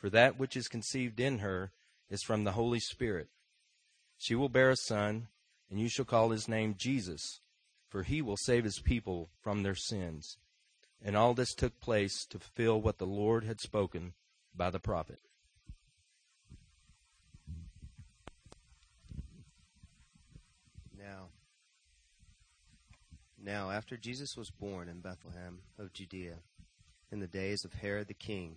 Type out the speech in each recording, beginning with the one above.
for that which is conceived in her is from the Holy Spirit. She will bear a son, and you shall call his name Jesus, for he will save his people from their sins. And all this took place to fulfill what the Lord had spoken by the prophet. Now, now after Jesus was born in Bethlehem of Judea, in the days of Herod the king,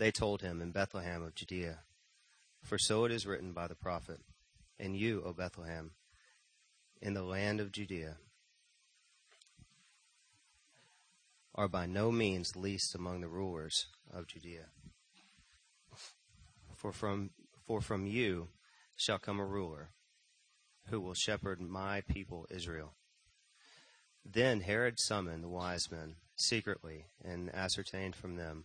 They told him in Bethlehem of Judea, for so it is written by the prophet, And you, O Bethlehem, in the land of Judea, are by no means least among the rulers of Judea. For from, for from you shall come a ruler who will shepherd my people Israel. Then Herod summoned the wise men secretly and ascertained from them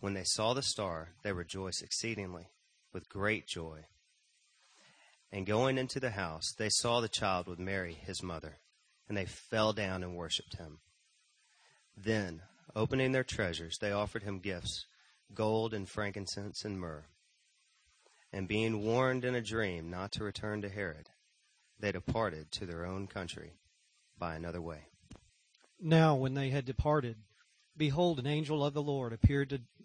When they saw the star, they rejoiced exceedingly with great joy. And going into the house, they saw the child with Mary, his mother, and they fell down and worshipped him. Then, opening their treasures, they offered him gifts gold and frankincense and myrrh. And being warned in a dream not to return to Herod, they departed to their own country by another way. Now, when they had departed, behold, an angel of the Lord appeared to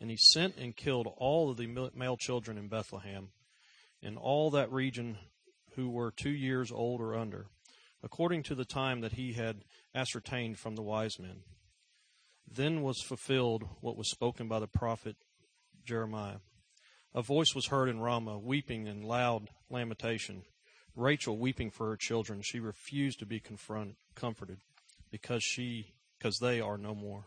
and he sent and killed all of the male children in Bethlehem, in all that region who were two years old or under, according to the time that he had ascertained from the wise men. Then was fulfilled what was spoken by the prophet Jeremiah. A voice was heard in Ramah, weeping and loud lamentation. Rachel weeping for her children. She refused to be comforted because she, because they are no more.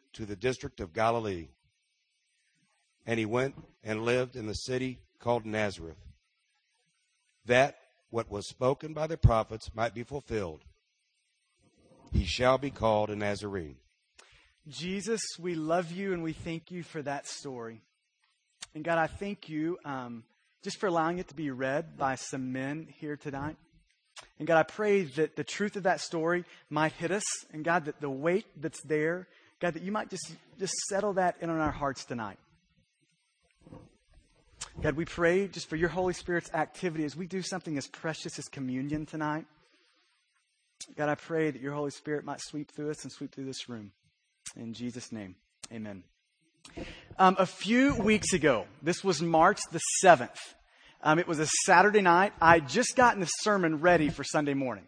to the district of Galilee. And he went and lived in the city called Nazareth, that what was spoken by the prophets might be fulfilled. He shall be called a Nazarene. Jesus, we love you and we thank you for that story. And God, I thank you um, just for allowing it to be read by some men here tonight. And God, I pray that the truth of that story might hit us. And God, that the weight that's there God, that you might just, just settle that in on our hearts tonight. God, we pray just for your Holy Spirit's activity as we do something as precious as communion tonight. God, I pray that your Holy Spirit might sweep through us and sweep through this room. In Jesus' name, amen. Um, a few weeks ago, this was March the 7th. Um, it was a Saturday night. I had just gotten the sermon ready for Sunday morning,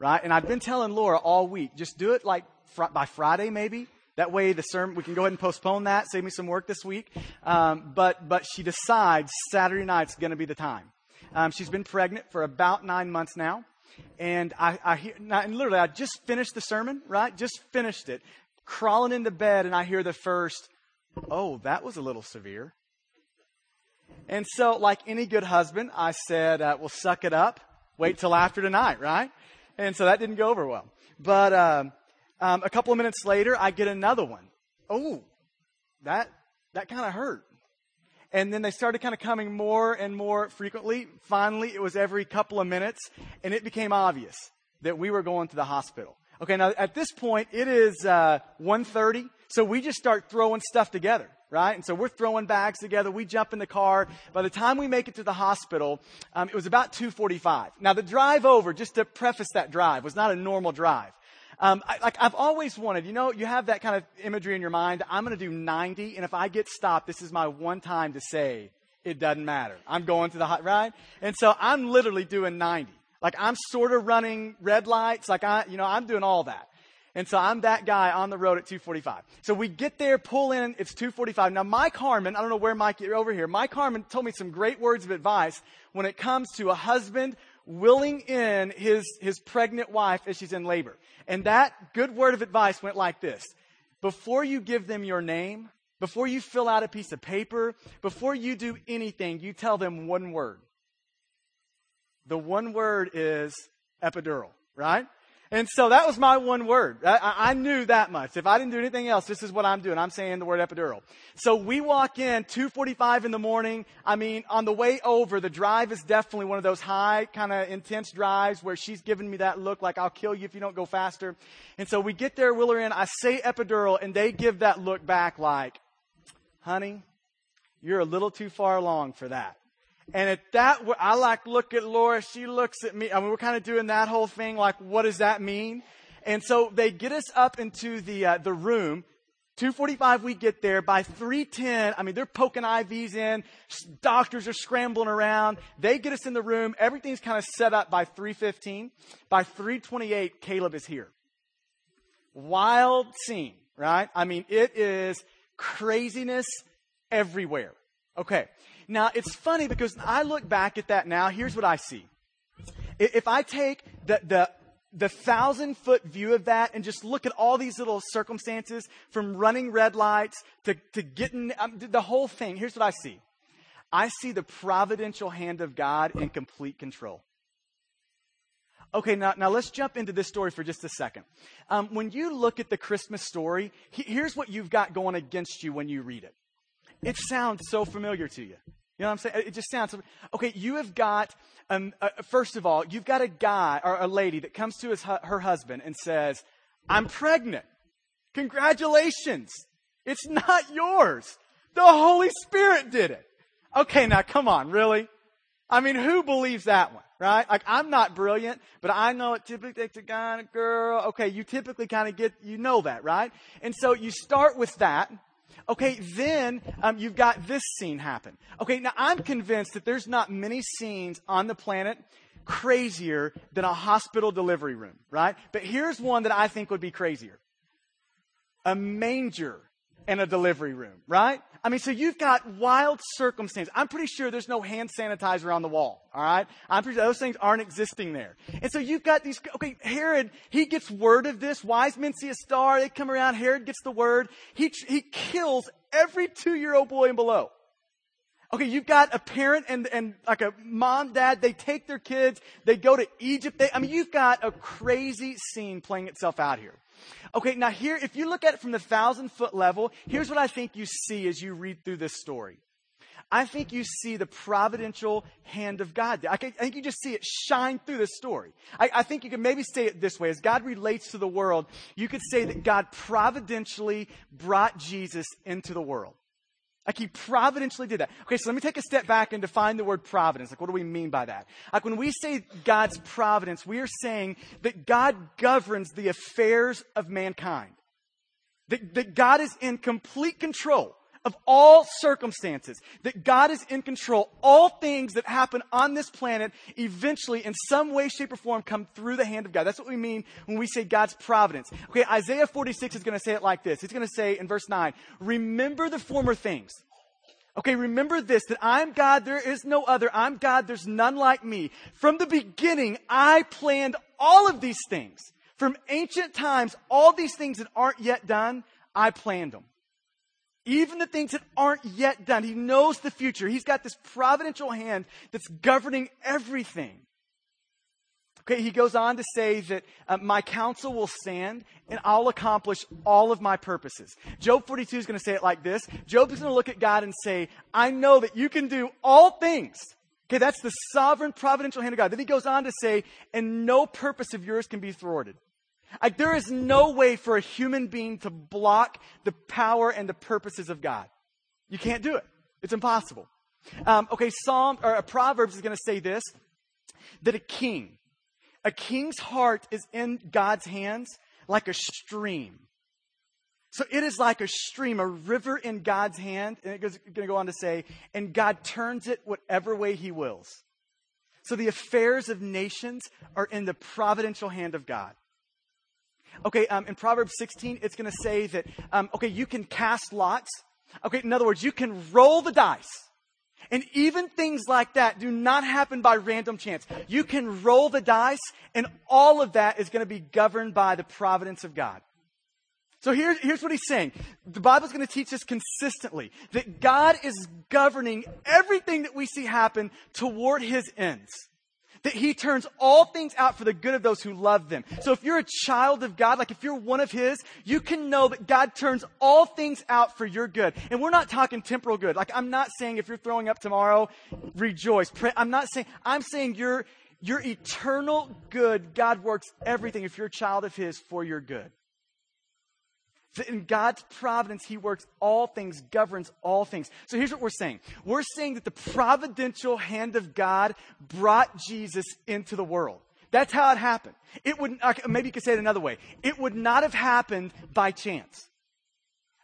right? And I'd been telling Laura all week, just do it like fr- by Friday, maybe. That way, the sermon we can go ahead and postpone that, save me some work this week. Um, but but she decides Saturday night's going to be the time. Um, she's been pregnant for about nine months now, and I, I hear, and literally, I just finished the sermon, right? Just finished it, crawling into bed, and I hear the first, "Oh, that was a little severe." And so, like any good husband, I said, uh, "Well, suck it up. Wait till after tonight, right?" And so that didn't go over well. But um, um, a couple of minutes later, I get another one. Oh, that that kind of hurt. And then they started kind of coming more and more frequently. Finally, it was every couple of minutes, and it became obvious that we were going to the hospital. Okay, now at this point, it is uh, 1.30, so we just start throwing stuff together, right? And so we're throwing bags together. We jump in the car. By the time we make it to the hospital, um, it was about 2.45. Now, the drive over, just to preface that drive, was not a normal drive. Um, I, like I've always wanted, you know, you have that kind of imagery in your mind. I'm going to do 90, and if I get stopped, this is my one time to say it doesn't matter. I'm going to the hot right, and so I'm literally doing 90. Like I'm sort of running red lights. Like I, you know, I'm doing all that. And so I'm that guy on the road at 245. So we get there, pull in, it's 245. Now Mike Harmon, I don't know where Mike, you're over here. Mike Harmon told me some great words of advice when it comes to a husband willing in his, his pregnant wife as she's in labor. And that good word of advice went like this. Before you give them your name, before you fill out a piece of paper, before you do anything, you tell them one word. The one word is epidural, right? And so that was my one word. I, I, knew that much. If I didn't do anything else, this is what I'm doing. I'm saying the word epidural. So we walk in 2:45 in the morning. I mean, on the way over, the drive is definitely one of those high, kind of intense drives where she's giving me that look like I'll kill you if you don't go faster. And so we get there, wheel in. I say epidural, and they give that look back like, "Honey, you're a little too far along for that." And at that, I like look at Laura. She looks at me. I mean, we're kind of doing that whole thing. Like, what does that mean? And so they get us up into the uh, the room. 245 we get there by 310 i mean they're poking ivs in doctors are scrambling around they get us in the room everything's kind of set up by 315 by 328 caleb is here wild scene right i mean it is craziness everywhere okay now, it's funny because I look back at that now, here's what I see. If I take the, the, the thousand foot view of that and just look at all these little circumstances from running red lights to, to getting um, the whole thing, here's what I see. I see the providential hand of God in complete control. Okay, now, now let's jump into this story for just a second. Um, when you look at the Christmas story, he, here's what you've got going against you when you read it. It sounds so familiar to you. You know what I'm saying? It just sounds okay. You have got, um, uh, first of all, you've got a guy or a lady that comes to his her husband and says, "I'm pregnant. Congratulations! It's not yours. The Holy Spirit did it." Okay, now come on, really? I mean, who believes that one, right? Like, I'm not brilliant, but I know it typically takes a guy and a girl. Okay, you typically kind of get, you know that, right? And so you start with that. Okay, then um, you've got this scene happen. Okay, now I'm convinced that there's not many scenes on the planet crazier than a hospital delivery room, right? But here's one that I think would be crazier a manger in a delivery room, right? I mean, so you've got wild circumstances. I'm pretty sure there's no hand sanitizer on the wall, all right? I'm pretty sure those things aren't existing there. And so you've got these, okay, Herod, he gets word of this. Wise men see a star. They come around. Herod gets the word. He, he kills every two year old boy and below. Okay, you've got a parent and, and like a mom, dad, they take their kids, they go to Egypt. They, I mean, you've got a crazy scene playing itself out here. Okay, now here, if you look at it from the thousand foot level, here's what I think you see as you read through this story. I think you see the providential hand of God. I, think you just see it shine through this story. I, I think you can maybe say it this way. As God relates to the world, you could say that God providentially brought Jesus into the world. Like he providentially did that. Okay, so let me take a step back and define the word providence. Like, what do we mean by that? Like, when we say God's providence, we are saying that God governs the affairs of mankind. That, that God is in complete control of all circumstances. That God is in control. All things that happen on this planet eventually, in some way, shape, or form, come through the hand of God. That's what we mean when we say God's providence. Okay, Isaiah 46 is going to say it like this. It's going to say in verse 9, Remember the former things. Okay, remember this that I'm God, there is no other. I'm God, there's none like me. From the beginning, I planned all of these things. From ancient times, all these things that aren't yet done, I planned them. Even the things that aren't yet done. He knows the future. He's got this providential hand that's governing everything. Okay, he goes on to say that uh, my counsel will stand and I'll accomplish all of my purposes. Job 42 is going to say it like this. Job is going to look at God and say, I know that you can do all things. Okay, that's the sovereign providential hand of God. Then he goes on to say, and no purpose of yours can be thwarted. Like, there is no way for a human being to block the power and the purposes of God. You can't do it. It's impossible. Um, okay, Psalm or uh, Proverbs is going to say this: that a king, a king's heart is in God's hands like a stream. So it is like a stream, a river in God's hand, and it's going to go on to say, and God turns it whatever way He wills. So the affairs of nations are in the providential hand of God. Okay, um, in Proverbs 16, it's going to say that, um, okay, you can cast lots. Okay, in other words, you can roll the dice. And even things like that do not happen by random chance. You can roll the dice, and all of that is going to be governed by the providence of God. So here's, here's what he's saying. The Bible's going to teach us consistently that God is governing everything that we see happen toward his ends that he turns all things out for the good of those who love them. So if you're a child of God, like if you're one of his, you can know that God turns all things out for your good. And we're not talking temporal good. Like I'm not saying if you're throwing up tomorrow, rejoice. I'm not saying, I'm saying your, your eternal good, God works everything if you're a child of his for your good in God's providence, He works all things, governs all things. So here's what we're saying. We're saying that the providential hand of God brought Jesus into the world. That's how it happened. It would, maybe you could say it another way. It would not have happened by chance.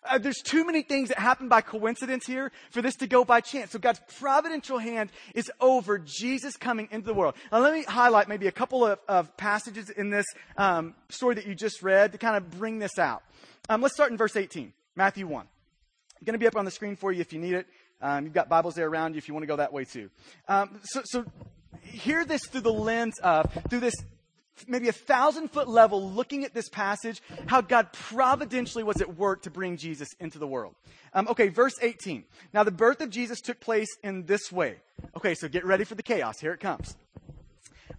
Uh, there's too many things that happen by coincidence here for this to go by chance. So God's providential hand is over Jesus coming into the world. Now let me highlight maybe a couple of, of passages in this um, story that you just read to kind of bring this out. Um, let's start in verse 18, Matthew 1. It's going to be up on the screen for you if you need it. Um, you've got Bibles there around you if you want to go that way too. Um, so, so hear this through the lens of, through this maybe a thousand foot level looking at this passage, how God providentially was at work to bring Jesus into the world. Um, okay, verse 18. Now the birth of Jesus took place in this way. Okay, so get ready for the chaos. Here it comes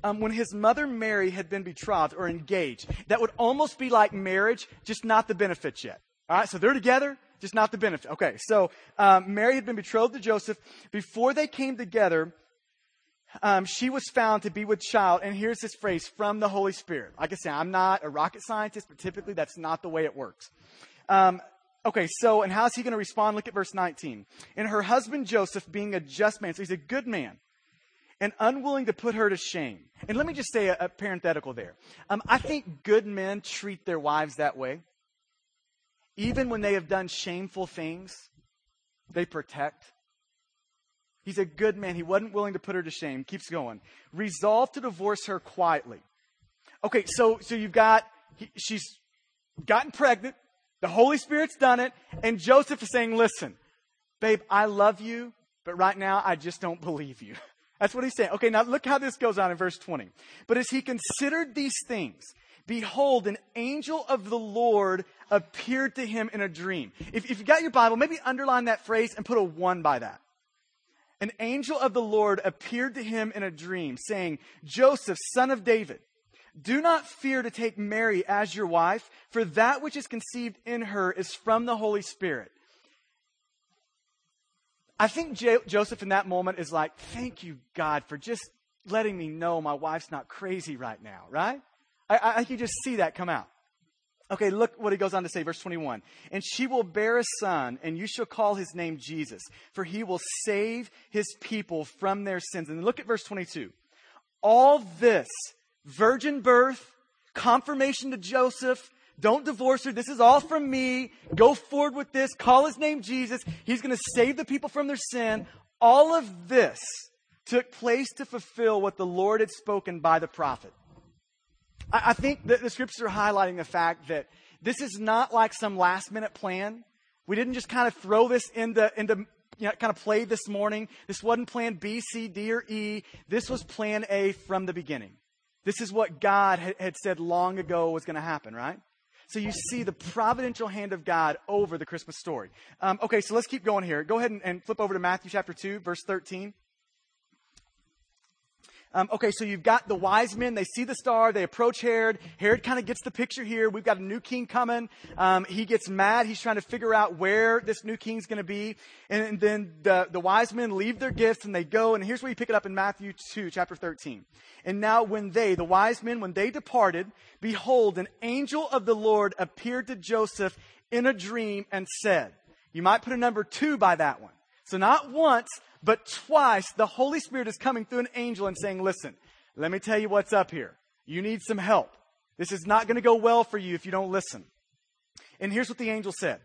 um, when his mother Mary had been betrothed or engaged. That would almost be like marriage, just not the benefits yet. All right, so they're together, just not the benefit. Okay, so um, Mary had been betrothed to Joseph. Before they came together, um, she was found to be with child. And here's this phrase from the Holy Spirit. Like I said, I'm not a rocket scientist, but typically that's not the way it works. Um, okay, so, and how's he going to respond? Look at verse 19. And her husband Joseph, being a just man, so he's a good man, and unwilling to put her to shame. And let me just say a, a parenthetical there. Um, I think good men treat their wives that way. Even when they have done shameful things, they protect. He's a good man. He wasn't willing to put her to shame. Keeps going. Resolved to divorce her quietly. Okay, so so you've got he, she's gotten pregnant. The Holy Spirit's done it, and Joseph is saying, "Listen, babe, I love you, but right now I just don't believe you." That's what he's saying. Okay, now look how this goes on in verse 20. But as he considered these things, behold, an angel of the Lord appeared to him in a dream. If, if you got your Bible, maybe underline that phrase and put a one by that. An angel of the Lord appeared to him in a dream, saying, Joseph, son of David, do not fear to take Mary as your wife, for that which is conceived in her is from the Holy Spirit. I think J- Joseph in that moment is like, thank you, God, for just letting me know my wife's not crazy right now, right? I, I, I can just see that come out. Okay, look what he goes on to say, verse 21. And she will bear a son, and you shall call his name Jesus, for he will save his people from their sins. And look at verse 22. All this, virgin birth, confirmation to Joseph, don't divorce her. This is all from me. Go forward with this. Call his name Jesus. He's going to save the people from their sin. All of this took place to fulfill what the Lord had spoken by the prophet. I, I think that the scriptures are highlighting the fact that this is not like some last minute plan. We didn't just kind of throw this into, into you know, kind of play this morning. This wasn't plan B, C, D, or E. This was plan A from the beginning. This is what God had said long ago was going to happen, right? So you see the providential hand of God over the Christmas story. Um, okay, so let's keep going here. Go ahead and, and flip over to Matthew chapter 2, verse 13. Um, okay, so you've got the wise men. They see the star. They approach Herod. Herod kind of gets the picture here. We've got a new king coming. Um, he gets mad. He's trying to figure out where this new king's going to be. And, and then the, the wise men leave their gifts and they go. And here's where you pick it up in Matthew 2, chapter 13. And now when they, the wise men, when they departed, behold, an angel of the Lord appeared to Joseph in a dream and said, you might put a number two by that one. So not once, but twice the Holy Spirit is coming through an angel and saying, listen, let me tell you what's up here. You need some help. This is not going to go well for you if you don't listen. And here's what the angel said.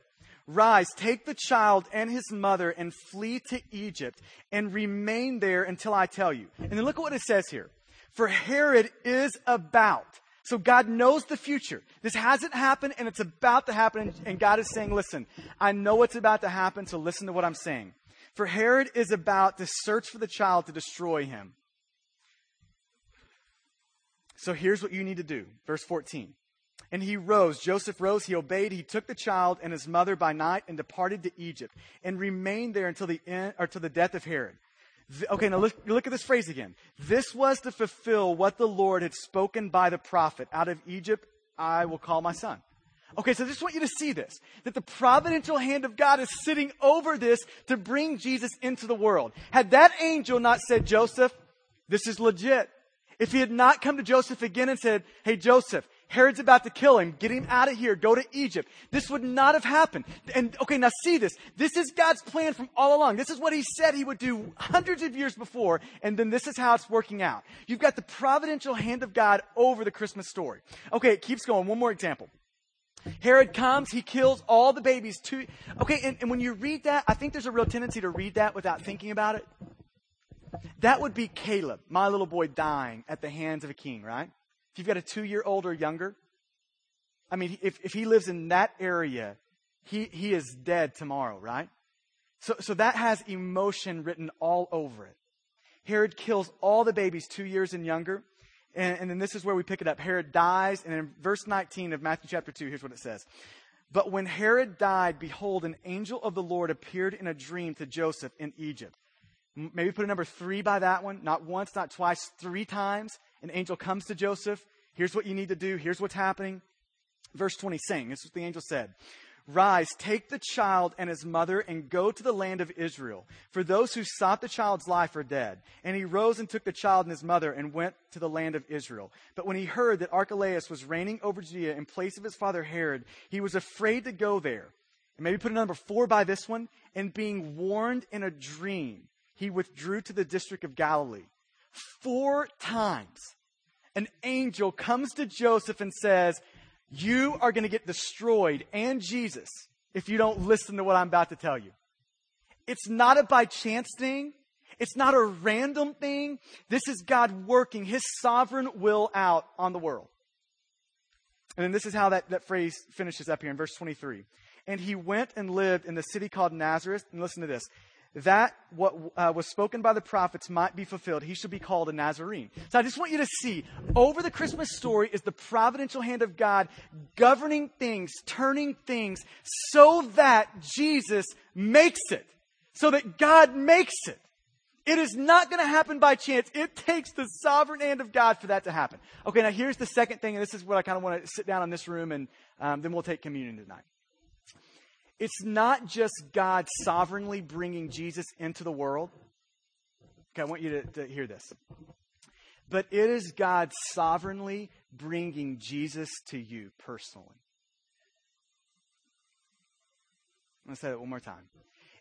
Rise, take the child and his mother and flee to Egypt and remain there until I tell you. And then look at what it says here. For Herod is about. So God knows the future. This hasn't happened and it's about to happen. And God is saying, listen, I know what's about to happen, so listen to what I'm saying. For Herod is about to search for the child to destroy him. So here's what you need to do. Verse 14. And he rose. Joseph rose. He obeyed. He took the child and his mother by night and departed to Egypt and remained there until the end, or till the death of Herod. Okay, now look, look at this phrase again. This was to fulfill what the Lord had spoken by the prophet. Out of Egypt, I will call my son. Okay, so I just want you to see this that the providential hand of God is sitting over this to bring Jesus into the world. Had that angel not said, Joseph, this is legit. If he had not come to Joseph again and said, Hey, Joseph, Herod's about to kill him. Get him out of here. Go to Egypt. This would not have happened. And okay, now see this. This is God's plan from all along. This is what he said he would do hundreds of years before. And then this is how it's working out. You've got the providential hand of God over the Christmas story. Okay, it keeps going. One more example. Herod comes, he kills all the babies. Too. Okay, and, and when you read that, I think there's a real tendency to read that without thinking about it. That would be Caleb, my little boy, dying at the hands of a king, right? If you've got a two year old or younger, I mean, if, if he lives in that area, he, he is dead tomorrow, right? So, so that has emotion written all over it. Herod kills all the babies two years and younger. And, and then this is where we pick it up. Herod dies, and in verse 19 of Matthew chapter 2, here's what it says. But when Herod died, behold, an angel of the Lord appeared in a dream to Joseph in Egypt. Maybe put a number three by that one. Not once, not twice, three times. An angel comes to Joseph. Here's what you need to do. Here's what's happening. Verse 20, saying, this is what the angel said. Rise, take the child and his mother and go to the land of Israel. For those who sought the child's life are dead. And he rose and took the child and his mother and went to the land of Israel. But when he heard that Archelaus was reigning over Judea in place of his father Herod, he was afraid to go there. And maybe put a number four by this one. And being warned in a dream, he withdrew to the district of Galilee. Four times, an angel comes to Joseph and says, you are going to get destroyed and Jesus if you don't listen to what I'm about to tell you. It's not a by chance thing. It's not a random thing. This is God working his sovereign will out on the world. And then this is how that, that phrase finishes up here in verse 23. And he went and lived in the city called Nazareth. And listen to this that what uh, was spoken by the prophets might be fulfilled. He should be called a Nazarene. So I just want you to see over the Christmas story is the providential hand of God governing things, turning things so that Jesus makes it. So that God makes it. It is not going to happen by chance. It takes the sovereign hand of God for that to happen. Okay, now here's the second thing, and this is what I kind of want to sit down in this room and um, then we'll take communion tonight it's not just God sovereignly bringing Jesus into the world. Okay, I want you to, to hear this. But it is God sovereignly bringing Jesus to you personally. I'm going to say that one more time.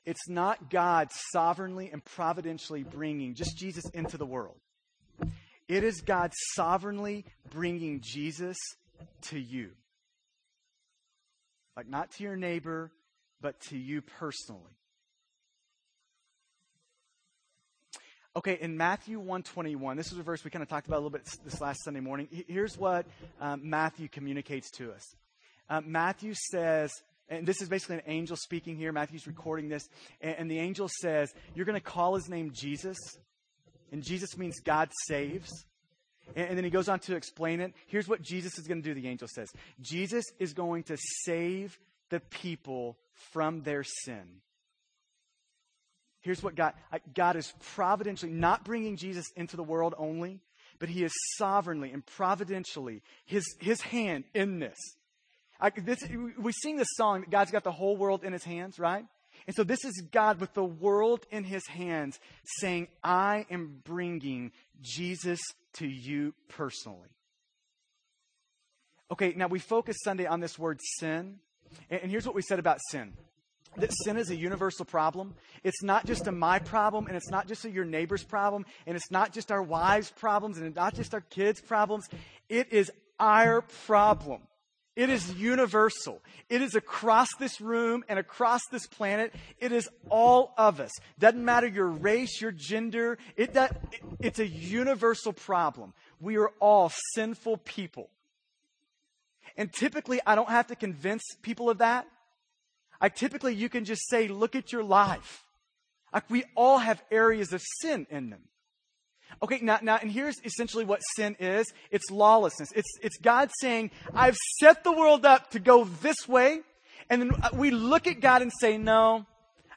It's not God sovereignly and providentially bringing just Jesus into the world. It is God sovereignly bringing Jesus to you. Like, not to your neighbor, but to you personally. Okay, in Matthew 121, this is a verse we kind of talked about a little bit this last Sunday morning. Here's what um, Matthew communicates to us. Uh, Matthew says, and this is basically an angel speaking here. Matthew's recording this. And, and the angel says, You're going to call his name Jesus. And Jesus means God saves. And, and then he goes on to explain it. Here's what Jesus is going to do, the angel says Jesus is going to save the people from their sin. Here's what God God is providentially not bringing Jesus into the world only, but he is sovereignly and providentially his his hand in this I, this, we sing this song that God's got the whole world in his hands, right? And so this is God with the world in his hands saying, I am bringing Jesus to you personally. Okay, now we focus Sunday on this word sin. And here's what we said about sin that sin is a universal problem. It's not just a my problem, and it's not just a your neighbor's problem, and it's not just our wives' problems, and it's not just our kids' problems. It is our problem. It is universal. It is across this room and across this planet. It is all of us. Doesn't matter your race, your gender. It, that, it, it's a universal problem. We are all sinful people. And typically, I don't have to convince people of that. I typically, you can just say, look at your life. Like we all have areas of sin in them. Okay, now, now, and here's essentially what sin is. It's lawlessness. It's, it's God saying, I've set the world up to go this way. And then uh, we look at God and say, no,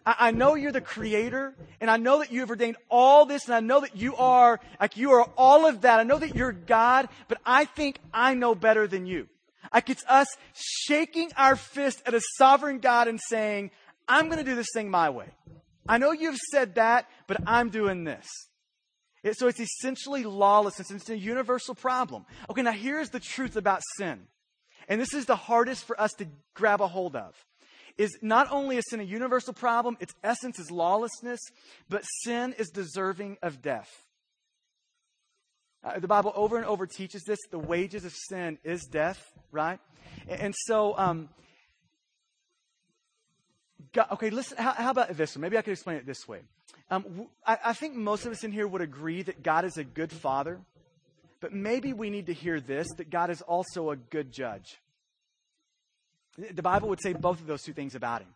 I, I know you're the creator and I know that you have ordained all this and I know that you are, like you are all of that. I know that you're God, but I think I know better than you. Like it's us shaking our fist at a sovereign God and saying, I'm going to do this thing my way. I know you've said that, but I'm doing this. It, so it's essentially lawlessness. It's a universal problem. Okay, now here's the truth about sin. And this is the hardest for us to grab a hold of. Is not only is sin a universal problem, its essence is lawlessness, but sin is deserving of death. Uh, the Bible over and over teaches this. The wages of sin is death, right? And, and so, um, God, okay, listen, how, how, about this one? Maybe I could explain it this way. Um, I, I think most of us in here would agree that God is a good father, but maybe we need to hear this that God is also a good judge. The Bible would say both of those two things about him.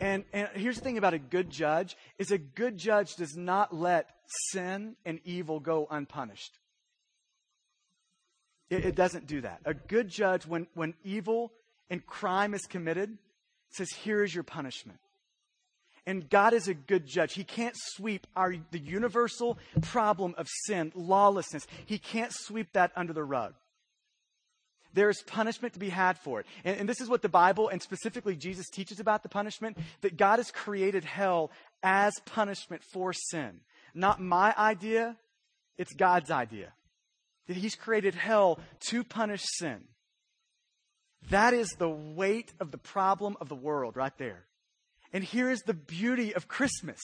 And, and here's the thing about a good judge is a good judge does not let sin and evil go unpunished. It, it doesn't do that. A good judge, when, when evil and crime is committed, says, here is your punishment. And God is a good judge. He can't sweep our, the universal problem of sin, lawlessness. He can't sweep that under the rug. There is punishment to be had for it. And, and this is what the Bible and specifically Jesus teaches about the punishment that God has created hell as punishment for sin. Not my idea, it's God's idea. That He's created hell to punish sin. That is the weight of the problem of the world right there. And here is the beauty of Christmas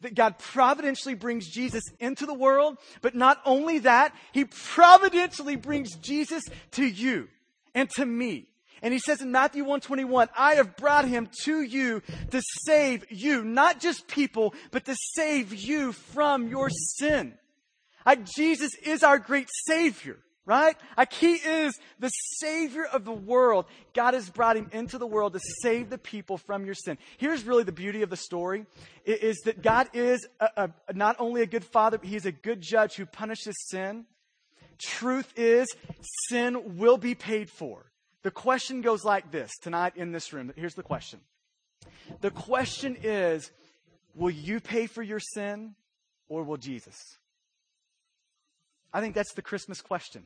that God providentially brings Jesus into the world, but not only that, He providentially brings Jesus to you and to me. And he says in Matthew 121, I have brought him to you to save you, not just people, but to save you from your sin. Like Jesus is our great Savior right? Like he is the savior of the world. God has brought him into the world to save the people from your sin. Here's really the beauty of the story is that God is a, a, not only a good father, but he's a good judge who punishes sin. Truth is, sin will be paid for. The question goes like this tonight in this room. Here's the question. The question is, will you pay for your sin or will Jesus? I think that's the Christmas question.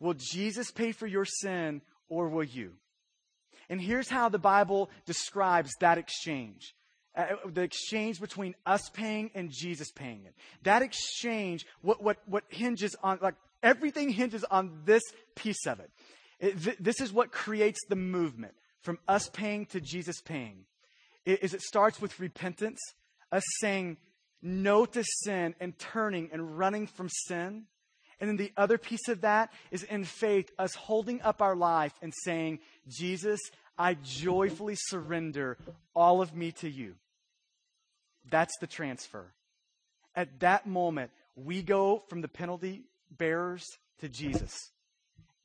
Will Jesus pay for your sin or will you? And here's how the Bible describes that exchange. Uh, the exchange between us paying and Jesus paying it. That exchange, what, what, what hinges on, like, everything hinges on this piece of it. it th- this is what creates the movement from us paying to Jesus paying. is it starts with repentance, us saying no to sin and turning and running from sin. And then the other piece of that is in faith, us holding up our life and saying, Jesus, I joyfully surrender all of me to you. That's the transfer. At that moment, we go from the penalty bearers to Jesus.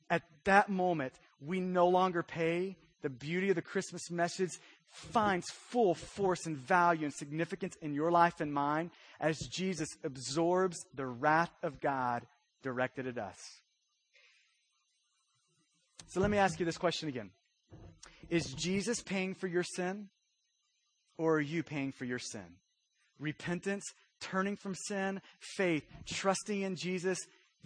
At that moment, we no longer pay. The beauty of the Christmas message finds full force and value and significance in your life and mine as Jesus absorbs the wrath of God directed at us. So let me ask you this question again Is Jesus paying for your sin, or are you paying for your sin? Repentance, turning from sin, faith, trusting in Jesus,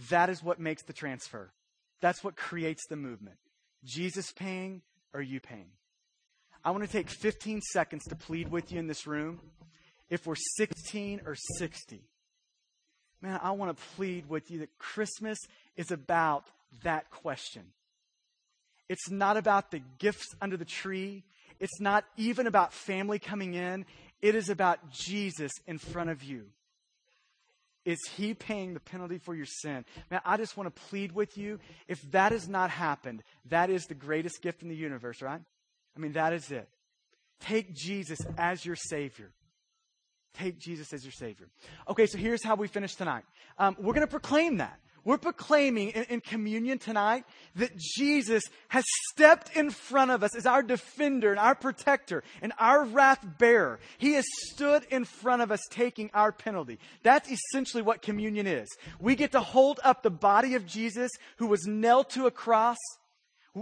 that is what makes the transfer. That's what creates the movement. Jesus paying, or you paying? I want to take 15 seconds to plead with you in this room. If we're 16 or 60, man, I want to plead with you that Christmas is about that question. It's not about the gifts under the tree. It's not even about family coming in. It is about Jesus in front of you. Is he paying the penalty for your sin? Man, I just want to plead with you. If that has not happened, that is the greatest gift in the universe, right? I mean, that is it. Take Jesus as your Savior. Take Jesus as your Savior. Okay, so here's how we finish tonight. Um, we're going to proclaim that. We're proclaiming in, in, communion tonight that Jesus has stepped in front of us as our defender and our protector and our wrath bearer. He has stood in front of us taking our penalty. That's essentially what communion is. We get to hold up the body of Jesus who was nailed to a cross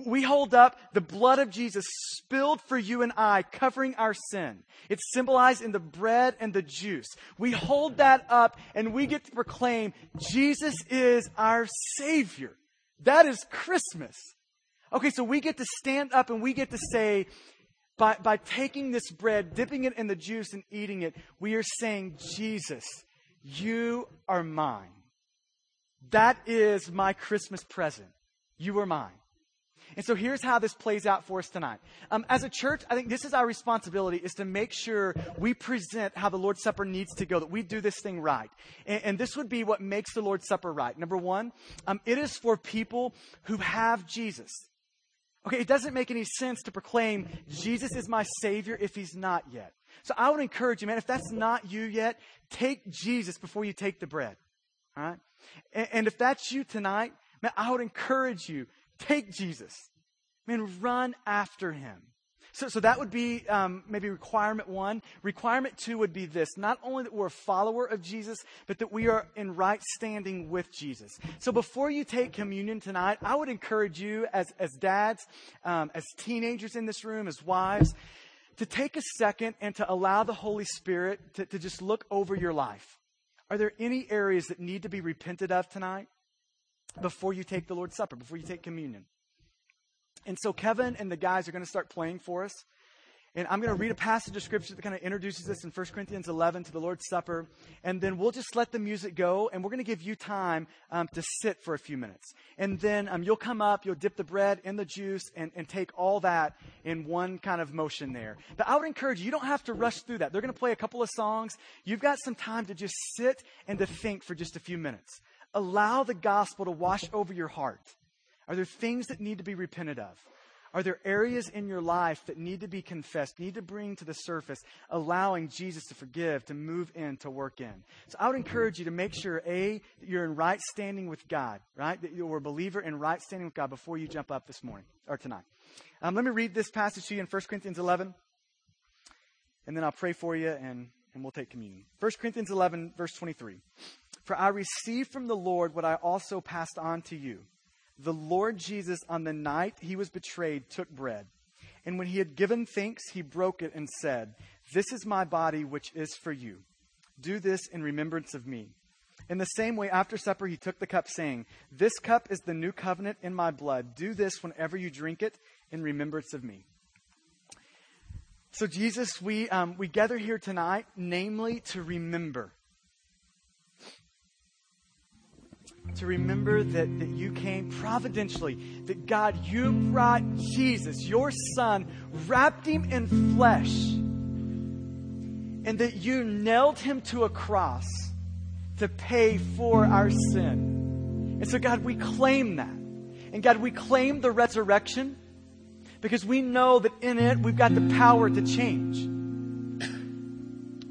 we hold up the blood of Jesus spilled for you and I, covering our sin. It's symbolized in the bread and the juice. We hold that up and we get to proclaim Jesus is our Savior. That is Christmas. Okay, so we get to stand up and we get to say, by, by taking this bread, dipping it in the juice, and eating it, we are saying, Jesus, you are mine. That is my Christmas present. You are mine. And so here's how this plays out for us tonight. Um, as a church, I think this is our responsibility is to make sure we present how the Lord's Supper needs to go, that we do this thing right. And, and this would be what makes the Lord's Supper right. Number one, um, it is for people who have Jesus. Okay, it doesn't make any sense to proclaim Jesus is my Savior if He's not yet. So I would encourage you, man, if that's not you yet, take Jesus before you take the bread. All right? And, and if that's you tonight, man, I would encourage you Take Jesus. Man, run after him. So, so that would be um, maybe requirement one. Requirement two would be this not only that we're a follower of Jesus, but that we are in right standing with Jesus. So before you take communion tonight, I would encourage you as, as dads, um, as teenagers in this room, as wives, to take a second and to allow the Holy Spirit to, to just look over your life. Are there any areas that need to be repented of tonight? Before you take the Lord's Supper, before you take communion. And so Kevin and the guys are going to start playing for us. And I'm going to read a passage of scripture that kind of introduces us in 1 Corinthians 11 to the Lord's Supper. And then we'll just let the music go, and we're going to give you time um, to sit for a few minutes. And then um, you'll come up, you'll dip the bread in the juice, and, and take all that in one kind of motion there. But I would encourage you, you don't have to rush through that. They're going to play a couple of songs. You've got some time to just sit and to think for just a few minutes. Allow the gospel to wash over your heart. Are there things that need to be repented of? Are there areas in your life that need to be confessed, need to bring to the surface, allowing Jesus to forgive, to move in, to work in? So I would encourage you to make sure, A, that you're in right standing with God, right? That you're a believer in right standing with God before you jump up this morning or tonight. Um, let me read this passage to you in 1 Corinthians 11, and then I'll pray for you and, and we'll take communion. 1 Corinthians 11, verse 23. For I received from the Lord what I also passed on to you. The Lord Jesus, on the night he was betrayed, took bread. And when he had given thanks, he broke it and said, This is my body, which is for you. Do this in remembrance of me. In the same way, after supper, he took the cup, saying, This cup is the new covenant in my blood. Do this whenever you drink it in remembrance of me. So, Jesus, we, um, we gather here tonight, namely to remember. To remember that, that you came providentially, that God, you brought Jesus, your son, wrapped him in flesh, and that you nailed him to a cross to pay for our sin. And so, God, we claim that. And God, we claim the resurrection because we know that in it we've got the power to change.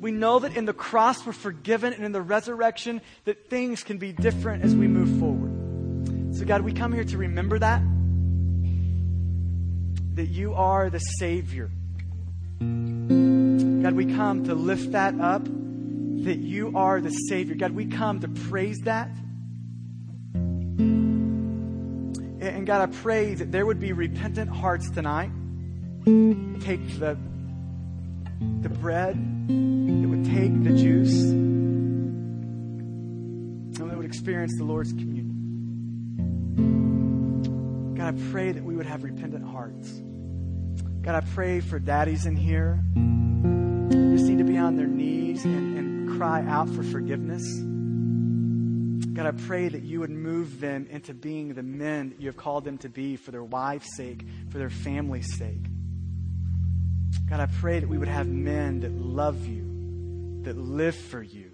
We know that in the cross we're forgiven and in the resurrection that things can be different as we move forward. So, God, we come here to remember that. That you are the Savior. God, we come to lift that up. That you are the Savior. God, we come to praise that. And God, I pray that there would be repentant hearts tonight. Take the, the bread, it would take the juice, and they would experience the Lord's communion. God, I pray that we would have repentant hearts. God, I pray for daddies in here who just need to be on their knees and, and cry out for forgiveness. God, I pray that you would move them into being the men that you have called them to be for their wife's sake, for their family's sake. God, I pray that we would have men that love you, that live for you,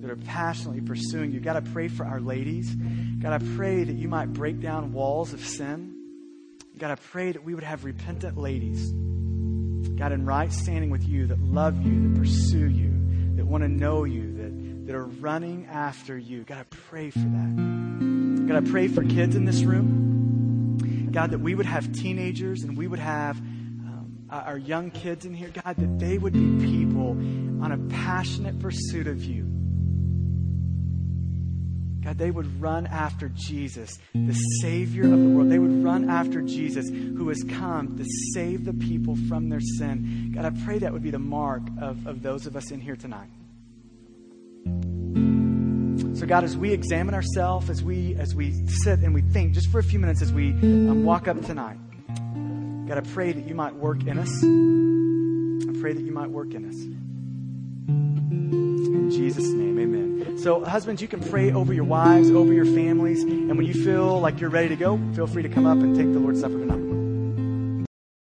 that are passionately pursuing you. God, I pray for our ladies. God, I pray that you might break down walls of sin. God, I pray that we would have repentant ladies, God, in right standing with you, that love you, that pursue you, that want to know you, that, that are running after you. God, I pray for that. God, I pray for kids in this room. God, that we would have teenagers and we would have um, our young kids in here, God, that they would be people on a passionate pursuit of you. God, they would run after Jesus, the Savior of the world. They would run after Jesus, who has come to save the people from their sin. God, I pray that would be the mark of, of those of us in here tonight. So, God, as we examine ourselves, as we as we sit and we think, just for a few minutes as we um, walk up tonight, God, I pray that you might work in us. I pray that you might work in us. In Jesus' name, amen. So, husbands, you can pray over your wives, over your families, and when you feel like you're ready to go, feel free to come up and take the Lord's Supper tonight.